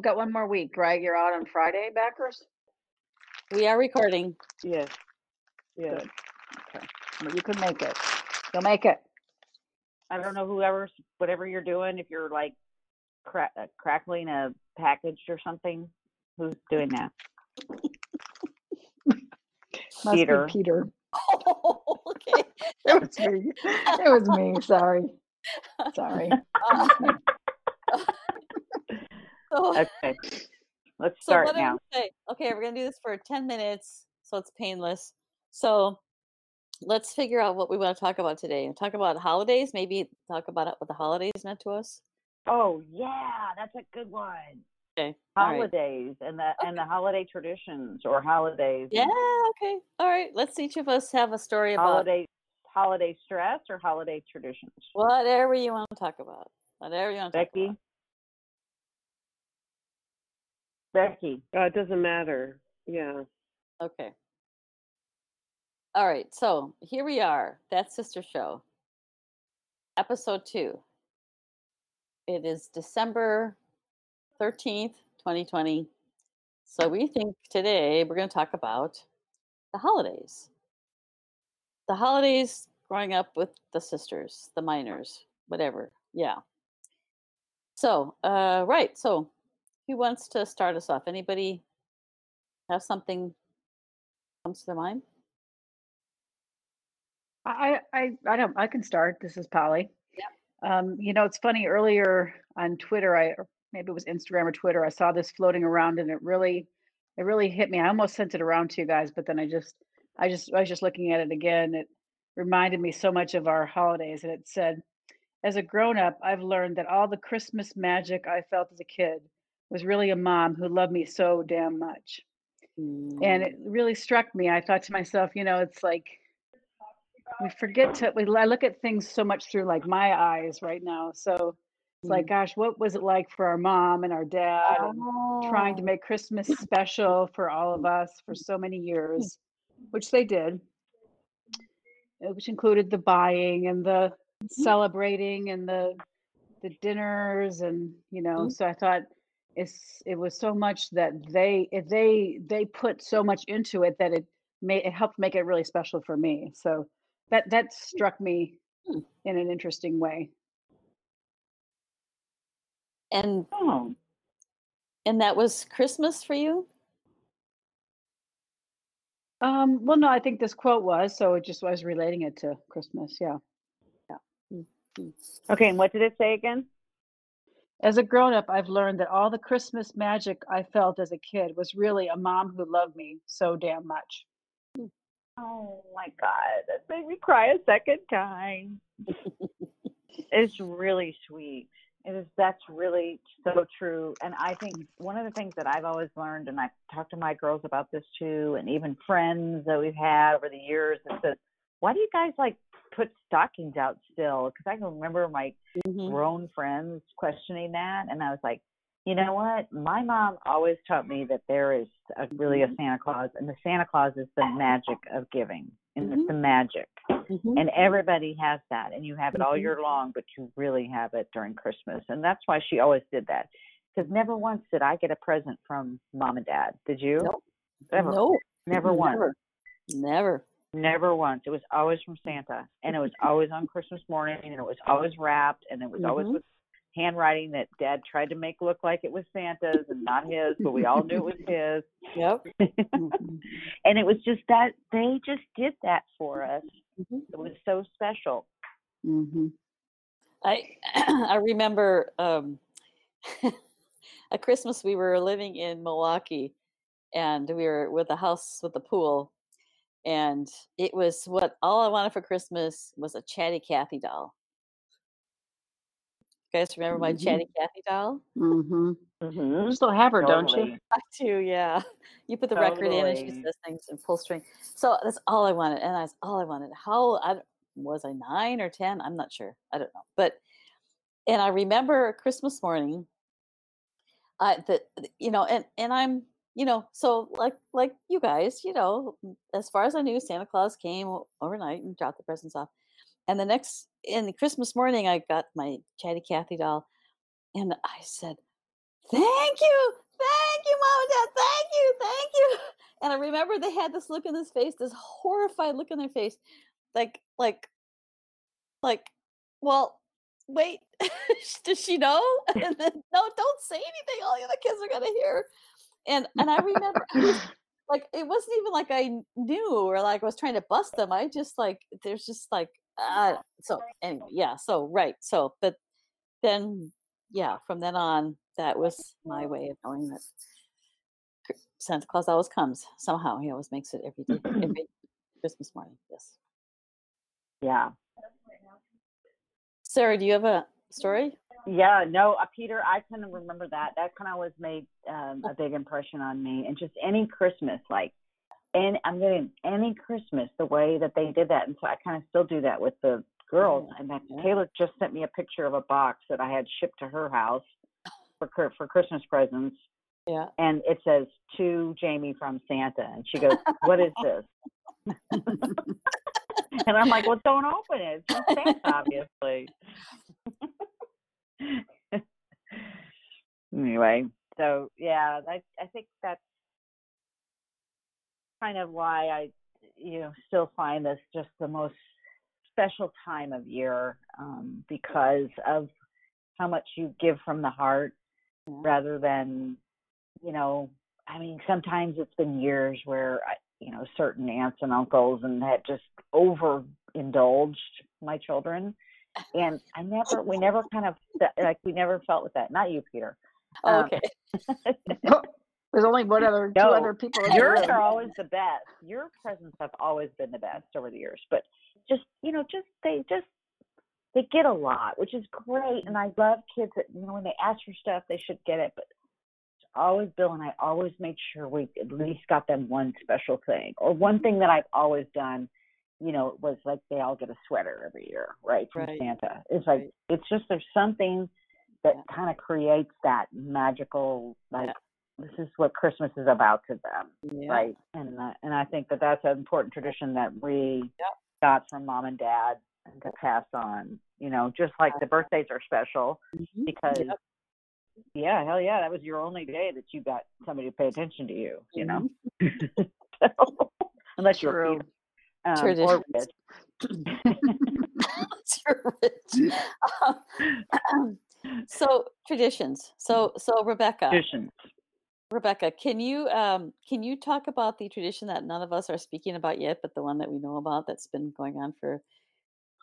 you've got one more week, right? You're out on Friday, backers. We are recording. Yes. Yes. Good. Okay, well, you can make it. You'll make it. I don't know whoever's whatever you're doing. If you're like cra- uh, crackling a package or something, who's doing that? Must Peter. be Peter. Oh, okay. It was me. It was me. Sorry. Sorry. Um, so, Okay, let's so start what now. say? Okay, we're gonna do this for 10 minutes, so it's painless. So let's figure out what we want to talk about today. Talk about holidays, maybe talk about what the holidays meant to us. Oh yeah, that's a good one. Okay. all right. Holidays and the and the holiday traditions or holidays. Yeah, okay. All right. Let's each of us have a story about Holiday holiday stress or holiday traditions. whatever you want to talk about. Whatever you want to talk Becky. Becky. Uh, it doesn't matter. Yeah. Okay. All right. So here we are. That sister show. Episode two. It is December 13th, 2020. So we think today we're going to talk about the holidays. The holidays growing up with the sisters, the minors, whatever. Yeah. So, uh, right. So who wants to start us off? Anybody have something comes to mind? I, I, I don't, I can start. This is Polly. Um, you know, it's funny earlier on Twitter, I, or maybe it was Instagram or Twitter, I saw this floating around and it really, it really hit me. I almost sent it around to you guys, but then I just, I just, I was just looking at it again. It reminded me so much of our holidays. And it said, as a grown up, I've learned that all the Christmas magic I felt as a kid was really a mom who loved me so damn much. And it really struck me. I thought to myself, you know, it's like, we forget to we I look at things so much through like my eyes right now. So it's like, gosh, what was it like for our mom and our dad and trying to Oh. make Christmas special for all of us for so many years, which they did, uh, which included the buying and the celebrating and the the dinners and you know. Mhm. So I thought it's it was so much that they they they put so much into it that it made it helped make it really special for me. So that that struck me Hmm. in an interesting way. And Oh. and that was Christmas for you? Um, well, no, I think this quote was so. It just was relating it to Christmas. Yeah. Yeah. Okay, and what did it say again? As a grown up, I've learned that all the Christmas magic I felt as a kid was really a mom who loved me so damn much. Oh my God, that made me cry a second time. it's really sweet. It is. That's really so true. And I think one of the things that I've always learned, and I've talked to my girls about this too, and even friends that we've had over the years, is that why do you guys like put stockings out still? Because I can remember my Mhm. grown friends questioning that, and I was like, you know what? My mom always taught me that there is a, really a Santa Claus, and the Santa Claus is the magic of giving, and Mhm. it's the magic, Mhm. and everybody has that, and you have it all Mhm. year long, but you really have it during Christmas, and that's why she always did that. Because never once did I get a present from mom and dad. Did you? Nope. Ever? No, Never once. never. Never. Never once. It was always from Santa, and it was always on Christmas morning, and it was always wrapped, and it was always Mhm. with handwriting that Dad tried to make look like it was Santa's and not his, but we all knew it was his. Yep. And it was just that they just did that for us. Mhm. It was so special. Mhm. I I remember um, a Christmas we were living in Milwaukee, and we were with a house with a pool, and it was what all I wanted for Christmas was a Chatty Cathy doll. You guys remember my Mhm. Chatty Cathy doll? Mhm. Mm-hmm. You still have her, don't you? I do, yeah. You put the record in and she Totally. says things and pull string. So that's all I wanted, and that's all I wanted. How I was I nine or ten? I'm not sure. I don't know. But and I remember Christmas morning. I that you know, and and I'm you know, so like like you guys, you know, as far as I knew, Santa Claus came overnight and dropped the presents off. And the next in Christmas morning, I got my Chatty Cathy doll, and I said, thank you, thank you, mom and dad, thank you, thank you. And I remember they had this look in his face, this horrified look in their face, like, like, like, well, wait, does she know? And then, no, don't say anything. All the other kids are gonna hear. And and I remember I was, like it wasn't even like I knew or like I was trying to bust them. I just like there's just like uh so anyway, yeah, so right. So but then yeah, from then on, that was my way of knowing that Santa Claus always comes somehow. He always makes it every day, every Christmas morning. Yes. Yeah. Sarah, do you have a story? Yeah, no, uh, Peter, I kind of remember that. That kind of was made um, a big impression on me. And just any Christmas, like, and I'm getting any Christmas the way that they did that. And so I kind of still do that with the girls. And that yeah. Taylor just sent me a picture of a box that I had shipped to her house for for Christmas presents. Yeah. And it says to Jamie from Santa. And she goes, What is this? and I'm like, Well, don't open it. It's from Santa, obviously. anyway, so yeah, I I think that's kind of why I you know still find this just the most special time of year um, because of how much you give from the heart rather than you know I mean sometimes it's been years where I, you know certain aunts and uncles and had just overindulged my children and I never we never kind of like we never felt with that not you Peter Oh, Um, okay. There's only one other, two other people Yours are always the best. Your presents have always been the best over the years. But just you know, just they just they get a lot, which is great. And I love kids that you know when they ask for stuff, they should get it. But always Bill and I always made sure we at least got them one special thing or one thing that I've always done. You know, it was like they all get a sweater every year, right from Right. Santa. It's like Right. it's just there's something that Yeah. kind of creates that magical like Yeah. this is what Christmas is about to them Yeah. right? And uh, and I think that that's an important tradition that we got from mom and dad to pass on. You know, just like the birthdays are special Mhm. because Yep. yeah, hell yeah, that was your only day that you got somebody to pay attention to you. You know, Mm-hmm. so, unless you're um, or Traditions. Rich. Rich. Um, so traditions. So so Rebecca, traditions. Rebecca, can you um can you talk about the tradition that none of us are speaking about yet, but the one that we know about that's been going on for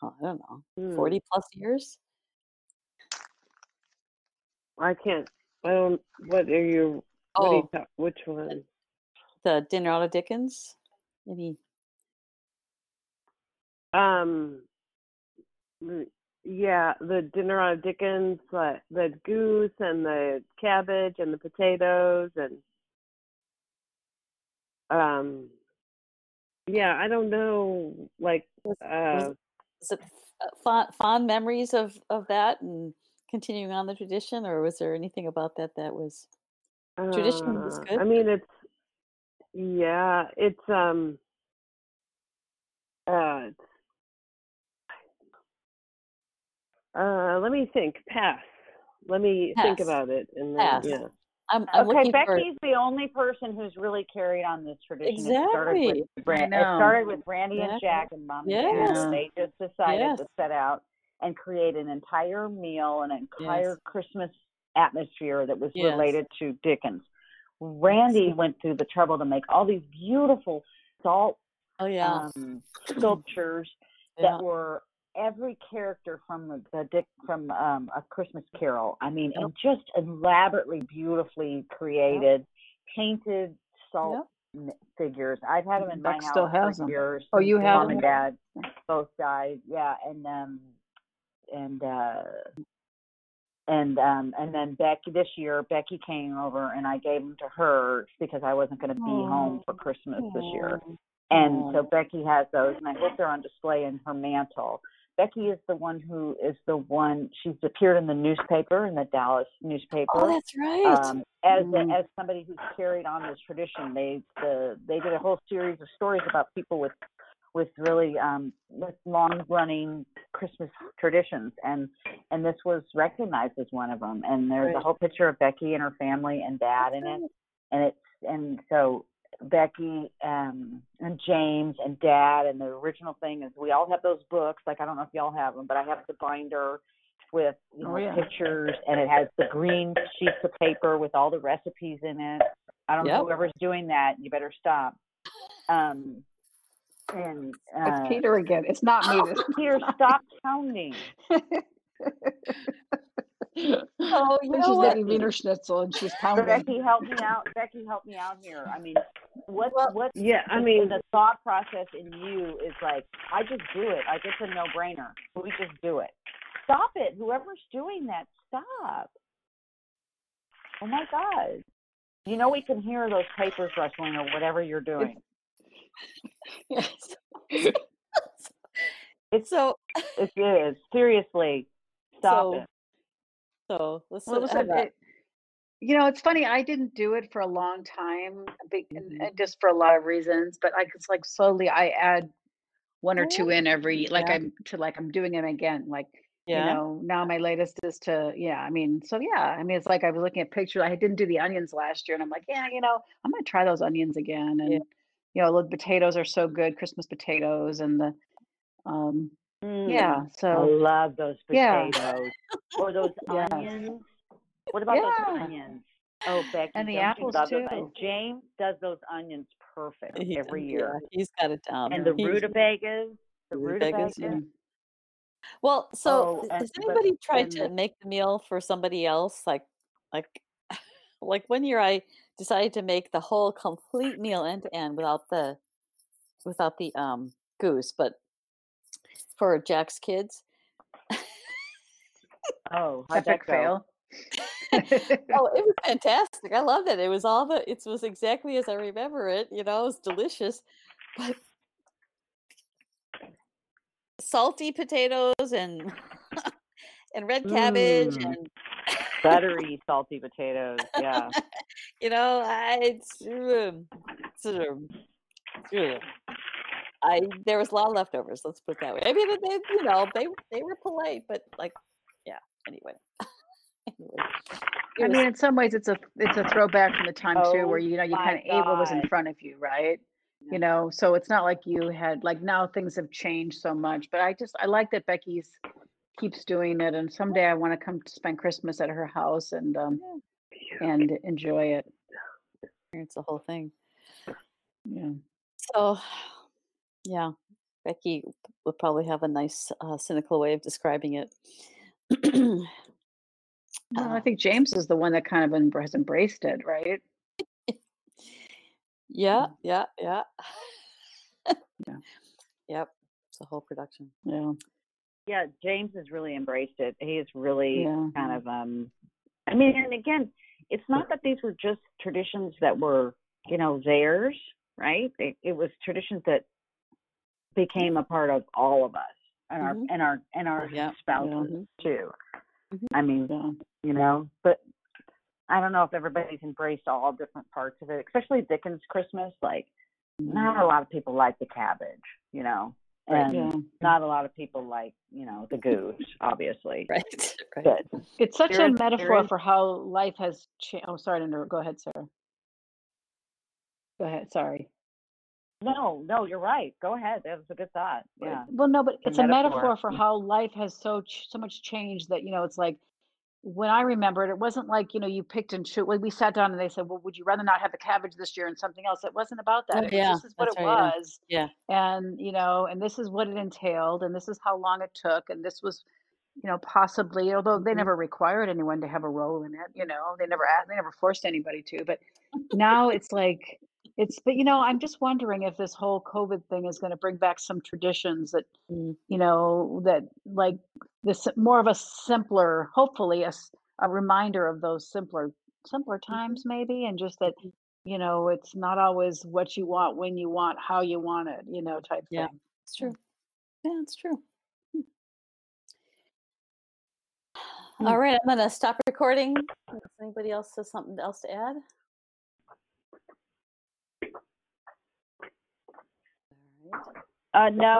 oh, I don't know, Hmm. forty plus years? I can't. I don't. What are you? What are you Oh, which one? the dinner out of Dickens. Maybe Um. Yeah, the dinner on Dickens, uh, the goose and the cabbage and the potatoes and um. Yeah, I don't know. Like, uh, was, is it f- fond, fond memories of of that and continuing on the tradition, or was there anything about that that was tradition was uh, good? I mean, it's yeah, it's um. Uh, it's, uh, let me think. Pass. Let me think about it, and then Pass. yeah. I'm, I'm Okay, looking for Becky's the only person who's really carried on this tradition. It started Exactly. with Brand- it started with Randy and Jack and Mom and Yes. Dad. They just decided Yes. to set out and create an entire meal, an entire Yes. Christmas atmosphere that was Yes. related to Dickens. Randy went through the trouble to make all these beautiful salt oh yeah, um, sculptures yeah. that were every character from the, Dick from um, a Christmas Carol. I mean, Yep. and just elaborately, beautifully created, painted salt Yep. figures. I've had them in my Beck house still for has 'em. years. Oh, you have Mom them? and Dad both died. Yeah, and um, and uh, and um, and then Becky this year, Becky came over and I gave them to her because I wasn't going to be home for Christmas this year. And so Becky has those, and I hope they're on display in her mantle. Becky is the one who is the one. She's appeared in the newspaper, in the Dallas newspaper, Oh, that's right. um, as Mm. as somebody who's carried on this tradition. They the they did a whole series of stories about people with with really um, with long running Christmas traditions, and and this was recognized as one of them. And there's a whole picture of Becky and her family and dad in it, and it's and so Becky um, and James and Dad and the original thing is we all have those books. Like I don't know if y'all have them, but I have the binder with you Oh, yeah. pictures and it has the green sheets of paper with all the recipes in it. I don't Yep. know whoever's doing that. You better stop. Um, and It's uh, Peter again. It's not me. this- Peter, stop counting. Oh, you When she's what? getting Wiener Schnitzel and she's pounding. Becky, help me out. Becky, help me out here. I mean, what Well, what Yeah, I mean, the thought process in you is like, I just do it. Like it's a no brainer. We just do it. Stop it. Whoever's doing that, stop. Oh my God. You know we can hear those papers rustling or whatever you're doing. Yes. It's so it is. Seriously. Stop So, it. So let's Well, uh, listen, a- it, you know, it's funny. I didn't do it for a long time, and, Mhm. and just for a lot of reasons. But I it's like slowly I add one or two in every, like yeah. I'm to like I'm doing them again. Like yeah. you know, now my latest is to yeah. I mean, so yeah. I mean, it's like I was looking at pictures. I didn't do the onions last year, and I'm like, yeah, you know, I'm gonna try those onions again. And Yeah. you know, the potatoes are so good, Christmas potatoes, and the um Mm. yeah. So I love those Yeah. potatoes. or those Yes. onions. What about those onions? Oh, Becky, And the don't apples, love those? too. And James does those onions perfect He- every yeah, year. he's got it down. And the He's- rutabagas, the Rutabagas, rutabagas. yeah. Well, so Oh, th- and- has but anybody tried then- to make the meal for somebody else? Like, like, like one year I decided to make the whole complete meal end to end without the, without the um goose, but for Jack's kids. Oh, how'd that epic fail. Oh, it was fantastic. I loved it. It was all the, it was exactly as I remember it. You know, it was delicious, but salty potatoes and and red cabbage Mm. and Buttery, salty potatoes. Yeah. you know, I it's, of, ugh. I there was a lot of leftovers. Let's put it that way. I mean, they, you know, they they were polite, but like, yeah. Anyway, anyway, I was- mean, in some ways, it's a it's a throwback from the time too, where Oh you know you kind of ate what was in front of you, right? Yeah. You know, so it's not like you had like now things have changed so much. But I just I like that Becky's keeps doing it, and someday I want to come to spend Christmas at her house and um and enjoy it. it's the whole thing. Yeah. So, yeah, Becky would probably have a nice uh, cynical way of describing it. Well, I Uh, think James is the one that kind of em- has embraced it, right? yeah, yeah, yeah. Yeah. Yep. It's a whole production. Yeah. Yeah, James has really embraced it. He is really Yeah. kind of um I mean, and again, it's not that these were just traditions that were, you know, theirs, right? It, it was traditions that became a part of all of us and our Mhm. and our and our Yeah. spouses too. Mhm. I mean, Yeah. you know, but I don't know if everybody's embraced all different parts of it, especially Dickens Christmas. Like, not a lot of people like the cabbage, you know, and Yeah. not a lot of people like, you know, the goose, obviously. Right. right. But It's such a is- metaphor for how life has changed. Oh, sorry to interrupt. Go ahead, Sarah. Go ahead. Sorry. No, no, you're right. Go ahead. That was a good thought. Yeah. Well, no, but it's a metaphor. metaphor for how life has so ch- so much changed that you know it's like when I remember it, it wasn't like you know you picked and chose. When we sat down and they said, "Well, would you rather not have the cabbage this year and something else?" It wasn't about that. Oh, yeah, this is what that's it right, yeah. was. Yeah. And you know, and this is what it entailed, and this is how long it took, and this was, you know, possibly. Although they Mhm. never required anyone to have a role in it, you know, they never asked, they never forced anybody to. But now it's like it's. But you know, I'm just wondering if this whole COVID thing is going to bring back some traditions that Mm. you know that like this more of a simpler hopefully a, a reminder of those simpler simpler times maybe and just that you know it's not always what you want when you want how you want it you know type Yeah. thing It's true. Yeah, it's true. Hmm. Hmm. All right, I'm going to stop recording. Does anybody else has something else to add? All right. Uh, no,